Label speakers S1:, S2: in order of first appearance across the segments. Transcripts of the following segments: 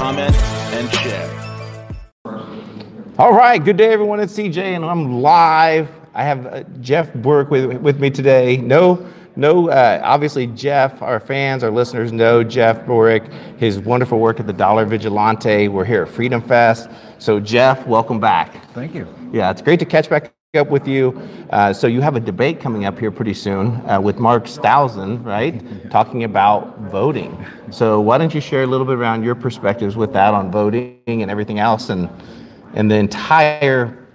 S1: comment, and share.
S2: All right, good day, everyone. It's CJ, and I'm live. I have uh, Jeff Berwick with, with me today. No, no. Uh, obviously, Jeff, our fans, our listeners know Jeff Berwick, his wonderful work at the Dollar Vigilante. We're here at Freedom Fest. So, Jeff, welcome back.
S3: Thank you.
S2: Yeah, it's great to catch back up with you. Uh, so you have a debate coming up here pretty soon uh, with Mark Skousen, right? Talking about voting. So why don't you share a little bit around your perspectives with that on voting and everything else, and and the entire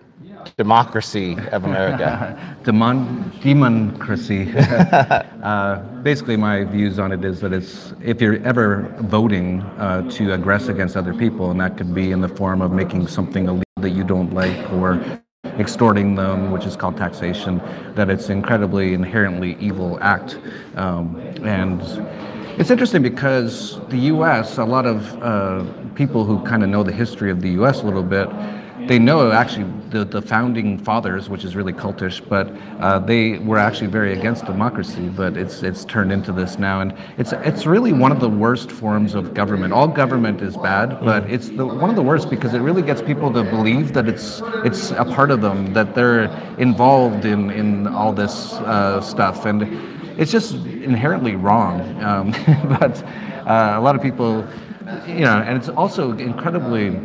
S2: democracy of America.
S3: Demon, democracy. uh, basically, my views on it is that it's if you're ever voting uh, to aggress against other people, and that could be in the form of making something illegal that you don't like, or extorting them, which is called taxation, that it's incredibly inherently evil act, um, and. It's interesting because the U.S., a lot of uh, people who kind of know the history of the U.S. a little bit, they know actually the, the founding fathers, which is really cultish, but uh, they were actually very against democracy. But it's it's turned into this now, and it's it's really one of the worst forms of government. All government is bad, but it's the, one of the worst because it really gets people to believe that it's it's a part of them, that they're involved in in all this uh, stuff, and it's just inherently wrong. Um, but uh, a lot of people, you know, and it's also incredibly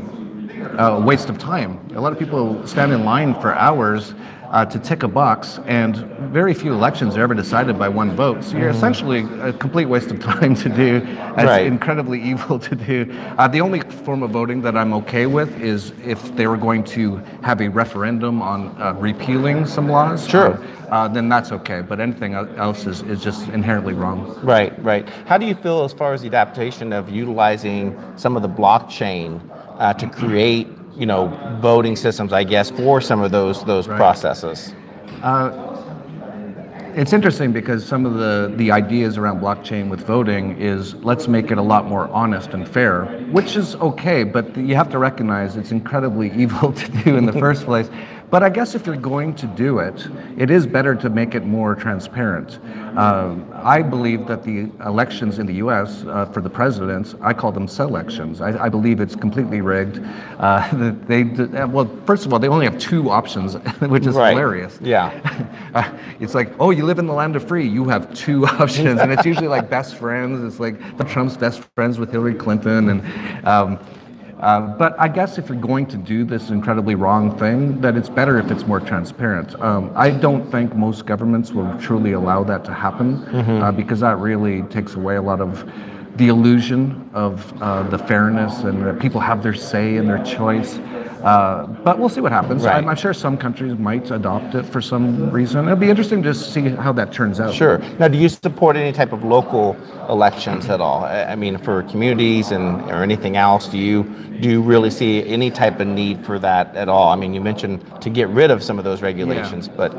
S3: a waste of time. A lot of people stand in line for hours uh, to tick a box, and very few elections are ever decided by one vote. So you're essentially a complete waste of time to do. It's
S2: Right.
S3: incredibly evil to do. Uh, the only form of voting that I'm okay with is if they were going to have a referendum on uh, repealing some laws.
S2: Sure.
S3: Uh, then that's okay. But anything else is, is just inherently wrong.
S2: Right, right. How do you feel as far as the adaptation of utilizing some of the blockchain uh, to create, you know, voting systems? I guess for some of those those processes.
S3: Uh, It's interesting because some of the, the ideas around blockchain with voting is let's make it a lot more honest and fair, which is okay, but you have to recognize it's incredibly evil to do in the first place. But I guess if you're going to do it, it is better to make it more transparent. Um, I believe that the elections in the U.S. Uh, for the presidents, I call them selections. I, I believe it's completely rigged. Uh, they uh, well, first of all, they only have two options, which is
S2: Right.
S3: hilarious.
S2: Yeah.
S3: Uh, it's like, oh, you live in the land of free. You have two options, and it's usually like best friends. It's like the Trump's best friends with Hillary Clinton, and um, uh, but I guess if you're going to do this incredibly wrong thing, that it's better if it's more transparent. Um, I don't think most governments will truly allow that to happen uh, because that really takes away a lot of the illusion of uh, the fairness and that people have their say and their choice. Uh, but we'll see what happens.
S2: Right.
S3: I'm, I'm sure some countries might adopt it for some reason. It'll be interesting to see how that turns out.
S2: Sure. Now, do you support any type of local elections at all? I mean, for communities and or anything else, do you do you really see any type of need for that at all? I mean, you mentioned to get rid of some of those regulations, but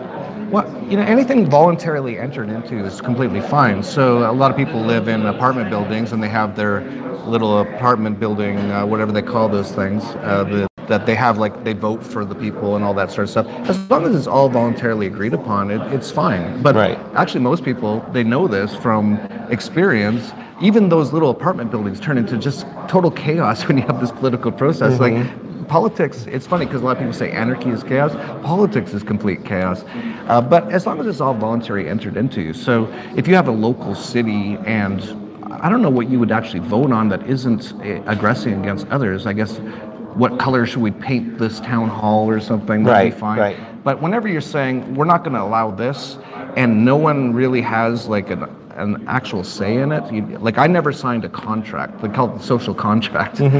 S3: Well, you know, anything voluntarily entered into is completely fine. So a lot of people live in apartment buildings and they have their little apartment building, uh, whatever they call those things, uh, the, that they have like they vote for the people and all that sort of stuff. As long as it's all voluntarily agreed upon, it, it's fine. But
S2: Right.
S3: actually, most people they know this from experience. Even those little apartment buildings turn into just total chaos when you have this political process. Like politics, it's funny because a lot of people say anarchy is chaos. Politics is complete chaos. Uh, but as long as it's all voluntary entered into. So if you have a local city and I don't know what you would actually vote on that isn't uh, aggressing against others. I guess what color should we paint this town hall or something? That'd
S2: Right,
S3: be fine.
S2: right.
S3: But whenever you're saying we're not going to allow this, and no one really has like an, an actual say in it, you, like I never signed a contract. They call it the social contract.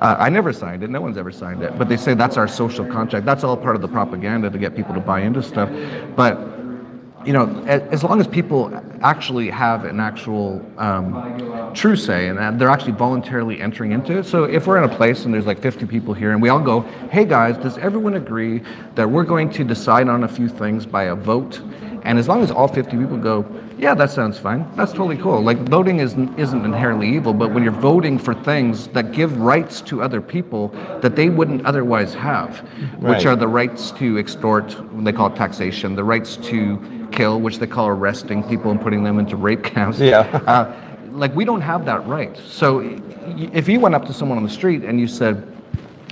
S3: Uh, I never signed it. No one's ever signed it. But they say that's our social contract. That's all part of the propaganda to get people to buy into stuff. But you know, as long as people actually have an actual um, true say and they're actually voluntarily entering into it. So if we're in a place and there's like 50 people here and we all go, hey guys, does everyone agree that we're going to decide on a few things by a vote? And as long as all 50 people go, yeah, that sounds fine. That's totally cool. Like voting isn't isn't inherently evil, but when you're voting for things that give rights to other people that they wouldn't otherwise have, right. which are the rights to extort, they call it taxation, the rights to kill, which they call arresting people and putting them into rape camps.
S2: Yeah.
S3: uh, like we don't have that right. So if you went up to someone on the street and you said,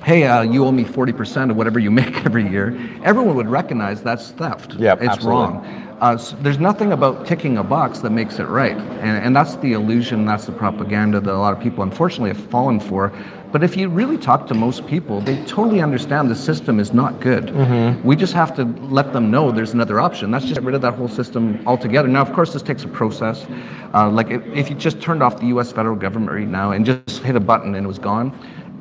S3: hey, uh, you owe me 40% of whatever you make every year, everyone would recognize that's theft.
S2: Yeah,
S3: it's
S2: absolutely.
S3: wrong. Uh, so there's nothing about ticking a box that makes it right. And, and that's the illusion, that's the propaganda that a lot of people unfortunately have fallen for. But if you really talk to most people, they totally understand the system is not good. Mm-hmm. We just have to let them know there's another option. That's just get rid of that whole system altogether. Now, of course, this takes a process. Uh, like if, if you just turned off the U.S. federal government right now and just hit a button and it was gone,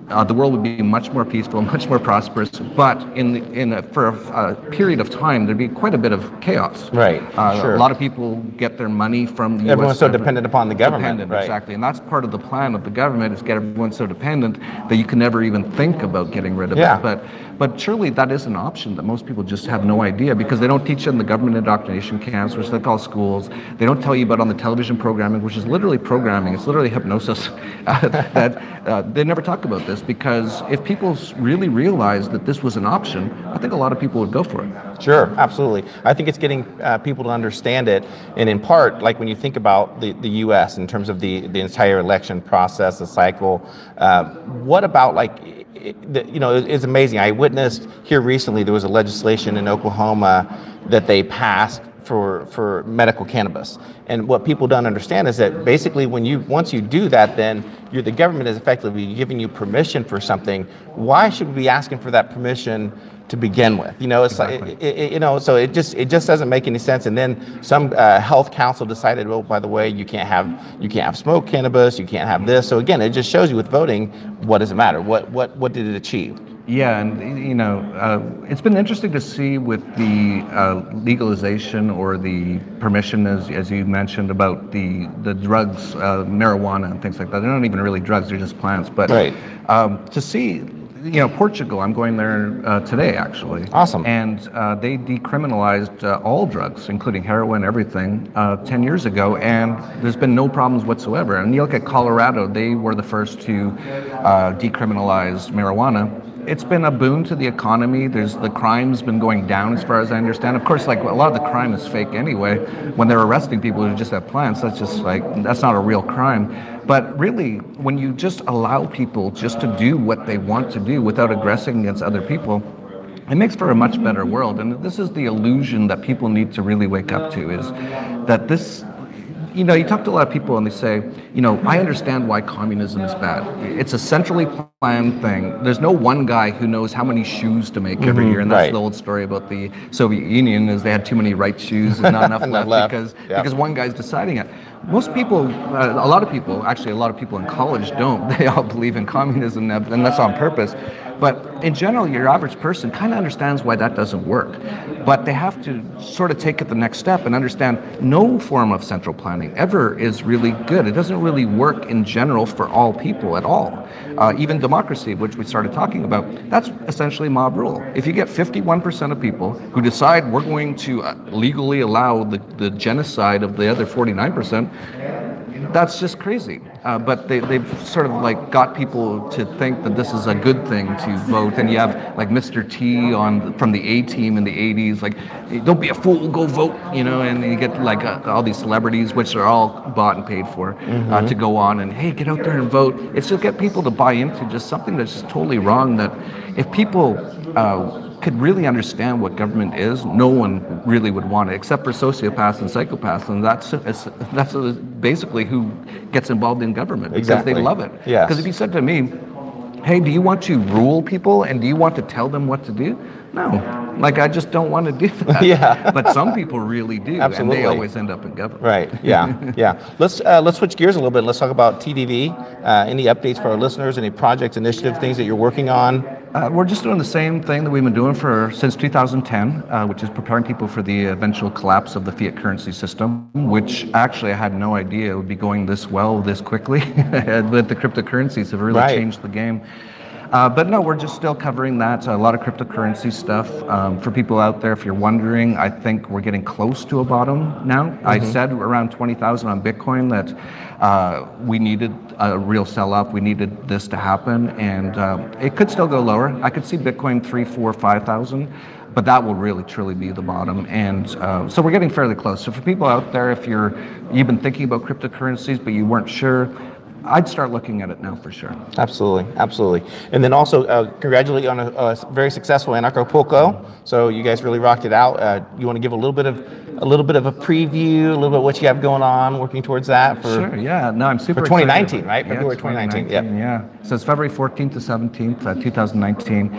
S3: uh, the world would be much more peaceful, much more prosperous. But in the, in a, for a, a, period of time, there'd be quite a bit of chaos.
S2: Right. Uh,
S3: sure. A lot of people get their money from the
S2: Everyone's
S3: US
S2: so dependent upon the government.
S3: Dependent,
S2: right.
S3: exactly, and that's part of the plan of the government is get everyone so dependent that you can never even think about getting rid of
S2: yeah.
S3: it. But but surely that is an option that most people just have no idea because they don't teach it in the government indoctrination camps, which they call schools. They don't tell you about on the television programming, which is literally programming. It's literally hypnosis. Uh, that uh, they never talk about this because if people really realized that this was an option, I think a lot of people would go for it.
S2: Sure, absolutely. I think it's getting uh, people to understand it, and in part, like when you think about the, the U.S. in terms of the the entire election process, the cycle. Uh, what about like you know, it's amazing. I witnessed here recently there was a legislation in Oklahoma that they passed for for medical cannabis. And what people don't understand is that basically when you once you do that, then you the government is effectively giving you permission for something. Why should we be asking for that permission to begin with. You know, it's exactly. like it, it, you know, so it just it just doesn't make any sense. And then some uh, health council decided, well, by the way, you can't have you can't have smoked cannabis, you can't have this. So again, it just shows you with voting, what does it matter? What what what did it achieve?
S3: Yeah, and you know, uh, it's been interesting to see with the uh, legalization or the permission, as, as you mentioned, about the the drugs, uh, marijuana and things like that. They're not even really drugs; they're just plants. But
S2: right.
S3: um, to see you know, Portugal. I'm going there uh, today, actually.
S2: Awesome.
S3: And uh, they decriminalized uh, all drugs, including heroin, everything, uh, 10 years ago, and there's been no problems whatsoever. And you look at Colorado; they were the first to uh, decriminalize marijuana it's been a boon to the economy. There's the crime's been going down as far as I understand. Of course, like a lot of the crime is fake anyway. When they're arresting people who just have plants, that's just like that's not a real crime. But really, when you just allow people just to do what they want to do without aggressing against other people, it makes for a much better world. And this is the illusion that people need to really wake up to is that this you know, you talk to a lot of people and they say, you know, I understand why communism is bad. It's a centrally planned thing. There's no one guy who knows how many shoes to make every mm-hmm, year, and that's
S2: right.
S3: the old story about the Soviet Union is they had too many right shoes and not enough left, left, because
S2: yep.
S3: because one guy's deciding it. Most people, uh, a lot of people, actually, a lot of people in college don't. They all believe in communism, and that's on purpose. But in general, your average person kind of understands why that doesn't work. But they have to sort of take it the next step and understand no form of central planning ever is really good. It doesn't really work in general for all people at all. Uh, even democracy, which we started talking about, that's essentially mob rule. If you get 51% of people who decide we're going to uh, legally allow the, the genocide of the other 49%, that's just crazy. Uh, but they, they've sort of like got people to think that this is a good thing to vote. And you have like Mr. T on from the A team in the 80s, like, don't be a fool, go vote, you know. And you get like uh, all these celebrities, which are all bought and paid for, uh, mm-hmm. uh, to go on and hey, get out there and vote. It's to get people to buy into just something that's just totally wrong. That if people uh, could really understand what government is, no one really would want it, except for sociopaths and psychopaths, and that's that's basically who gets involved in government because
S2: exactly.
S3: they love it.
S2: Yes.
S3: Because if you said to me, "Hey, do you want to rule people and do you want to tell them what to do?" No, like I just don't want to do that.
S2: yeah.
S3: but some people really do,
S2: Absolutely.
S3: and they always end up in government.
S2: Right. Yeah. yeah. Let's uh, let's switch gears a little bit. Let's talk about TDV. Uh, any updates for our listeners? Any projects, initiatives, things that you're working on?
S3: Uh, we're just doing the same thing that we've been doing for since 2010, uh, which is preparing people for the eventual collapse of the fiat currency system, which actually I had no idea it would be going this well this quickly. but the cryptocurrencies have really
S2: Right.
S3: changed the game. Uh, but no, we're just still covering that. A lot of cryptocurrency stuff. Um, for people out there, if you're wondering, I think we're getting close to a bottom now. I said around 20,000 on Bitcoin that uh, we needed a real sell off. We needed this to happen. And um, it could still go lower. I could see Bitcoin three, four, 5,000. But that will really, truly be the bottom, and uh, so we're getting fairly close. So for people out there, if you're you've been thinking about cryptocurrencies but you weren't sure, I'd start looking at it now for sure.
S2: Absolutely, absolutely. And then also uh, congratulate you on a, a very successful Anarchapulco. So you guys really rocked it out. Uh, you want to give a little bit of a little bit of a preview, a little bit of what you have going on, working towards that for
S3: Sure, yeah. No, I'm super
S2: For 2019,
S3: excited.
S2: right?
S3: Yeah,
S2: February
S3: it's
S2: 2019, yep.
S3: Yeah. So it's February 14th to 17th, uh, 2019.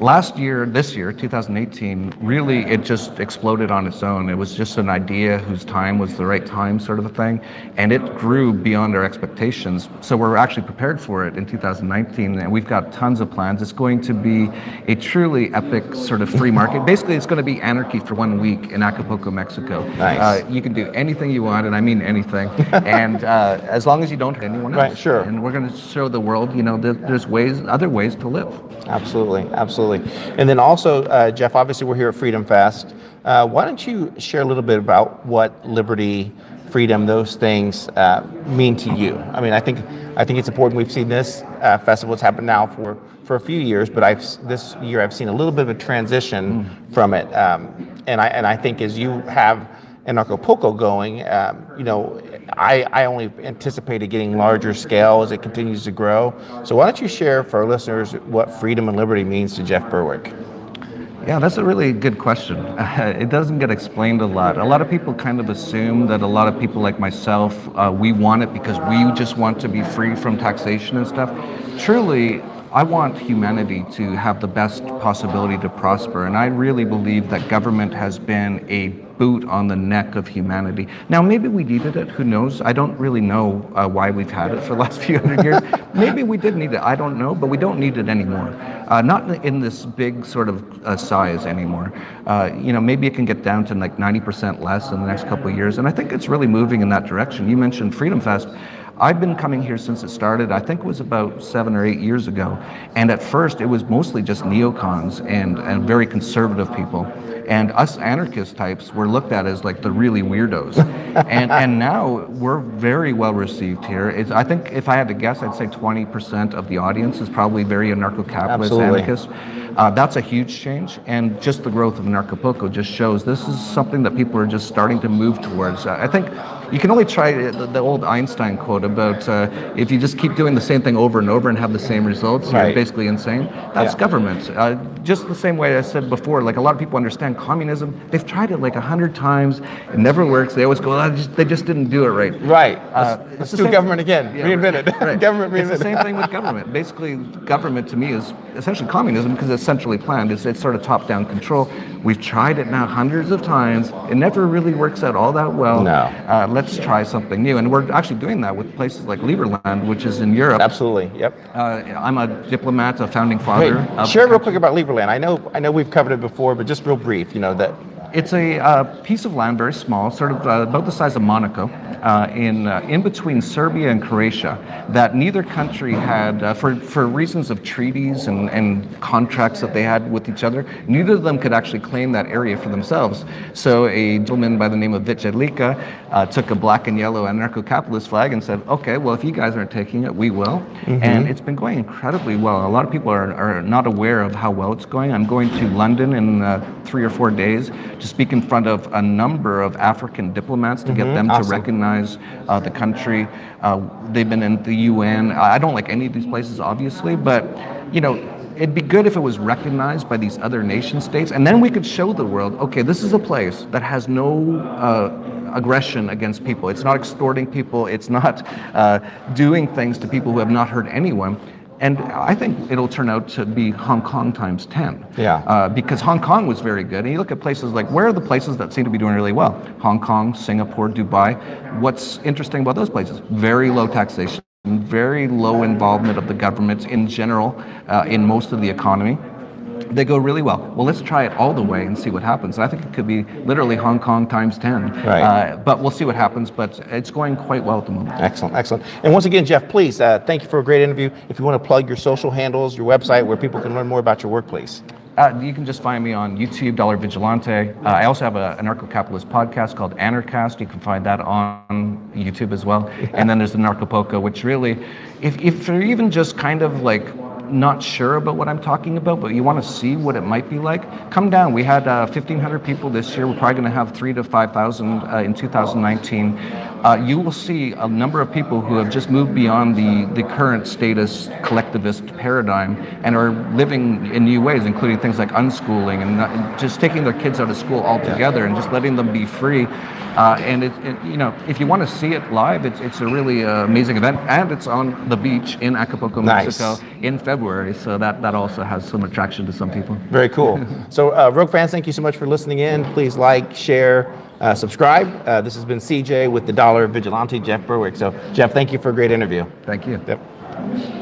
S3: Last year, this year, 2018, really it just exploded on its own. It was just an idea whose time was the right time, sort of a thing. And it grew beyond our expectations. So we're actually prepared for it in 2019, and we've got tons of plans. It's going to be a truly epic sort of free market. Basically, it's going to be anarchy for one week in Acapulco, Mexico.
S2: Nice.
S3: Uh, you can do anything you want, and I mean anything. and uh, as long as you don't hurt anyone else.
S2: Right, sure.
S3: And we're going to show the world, you know, there's ways, other ways to live.
S2: Absolutely, absolutely. And then also, uh, Jeff, obviously we're here at Freedom Fest. Uh, why don't you share a little bit about what liberty, freedom, those things uh, mean to you? I mean, I think I think it's important. We've seen this uh, festival. It's happened now for for a few years, but I've this year I've seen a little bit of a transition from it. Um, and I and I think as you have Anarchapulco going, um, you know, I, I only anticipate it getting larger scale as it continues to grow. So why don't you share for our listeners what freedom and liberty means to Jeff Berwick?
S3: Yeah, that's a really good question. it doesn't get explained a lot. A lot of people kind of assume that a lot of people like myself, uh, we want it because we just want to be free from taxation and stuff. Truly, I want humanity to have the best possibility to prosper, and I really believe that government has been a boot on the neck of humanity. Now, maybe we needed it. Who knows? I don't really know uh, why we've had it for the last few hundred years. maybe we did need it. I don't know, but we don't need it anymore. Uh, not in this big sort of uh, size anymore. Uh, you know, maybe it can get down to like 90% less in the next couple of years, and I think it's really moving in that direction. You mentioned Freedom Fest. I've been coming here since it started. I think it was about seven or eight years ago. And at first, it was mostly just neocons and, and very conservative people. And us anarchist types were looked at as like the really weirdos. and, and now we're very well received here. It's, I think if I had to guess, I'd say 20% of the audience is probably very anarcho capitalist anarchist. Uh, that's a huge change, and just the growth of Anarchapulco just shows this is something that people are just starting to move towards. Uh, I think you can only try the, the old Einstein quote about uh, if you just keep doing the same thing over and over and have the same results,
S2: Right.
S3: you're basically insane. That's
S2: Yeah.
S3: government. Uh, just the same way I said before, like a lot of people understand communism. They've tried it like a hundred times. It never works. They always go, "Ah, just, they just didn't do it right.
S2: Right.
S3: Uh,
S2: let's do government again.
S3: Yeah,
S2: Reinvent it.
S3: right.
S2: government
S3: It's the same thing with government. Basically, government to me is essentially communism because it's centrally planned. It's, it's sort of top-down control. We've tried it now hundreds of times. It never really works out all that well.
S2: No.
S3: Uh, let's try something new, and we're actually doing that with places like Liberland, which is in Europe.
S2: Absolutely. Yep.
S3: Uh, I'm a diplomat, a founding father.
S2: Wait, share real quick about Liberland. I know, I know we've covered it before, but just real brief. You know that.
S3: It's a uh, piece of land, very small, sort of uh, about the size of Monaco, uh, in uh, in between Serbia and Croatia. That neither country had, uh, for for reasons of treaties and, and contracts that they had with each other, neither of them could actually claim that area for themselves. So a gentleman by the name of Vit Jedlicka uh, took a black and yellow anarcho-capitalist flag and said, "Okay, well if you guys aren't taking it, we will." And it's been going incredibly well. A lot of people are, are not aware of how well it's going. I'm going to London in uh, three or four days to speak in front of a number of African diplomats to get them to recognize uh, the country. Uh, they've been in the UN. I don't like any of these places, obviously, but you know. It'd be good if it was recognized by these other nation states, and then we could show the world, okay, this is a place that has no uh, aggression against people. It's not extorting people. It's not uh, doing things to people who have not hurt anyone. And I think it'll turn out to be Hong Kong times 10.
S2: Yeah.
S3: Uh, because Hong Kong was very good. And you look at places like, where are the places that seem to be doing really well? Hong Kong, Singapore, Dubai. What's interesting about those places? Very low taxation. very low involvement of the government in general uh, in most of the economy. They go really well. Well, let's try it all the way and see what happens. I think it could be literally Hong Kong times 10.
S2: Right.
S3: Uh, but we'll see what happens. But it's going quite well at the moment.
S2: Excellent, excellent. And once again, Jeff, please, uh, thank you for a great interview. If you want to plug your social handles, your website, where people can learn more about your work, please.
S3: Uh, you can just find me on YouTube, Dollar Vigilante. Uh, I also have a anarcho-capitalist podcast called Anarchast. You can find that on YouTube as well. And then there's the Anarchapulco, which really, if, if you're even just kind of like not sure about what I'm talking about, but you want to see what it might be like, come down. We had uh, 1,500 people this year. We're probably going to have three to 5,000 uh, in 2019. Uh, you will see a number of people who have just moved beyond the, the current status collectivist paradigm and are living in new ways, including things like unschooling and not, just taking their kids out of school altogether and just letting them be free. Uh, and it, it, you know, if you want to see it live, it's, it's a really uh, amazing event, and it's on the beach in Acapulco,
S2: Nice.
S3: Mexico, in February. So that, that also has some attraction to some people.
S2: Very cool. so, uh, Rogue fans, thank you so much for listening in. Please like, share, uh, subscribe. Uh, this has been CJ with the Dollar Vigilante, Jeff Berwick. So, Jeff, thank you for a great interview.
S3: Thank you.
S2: Yep.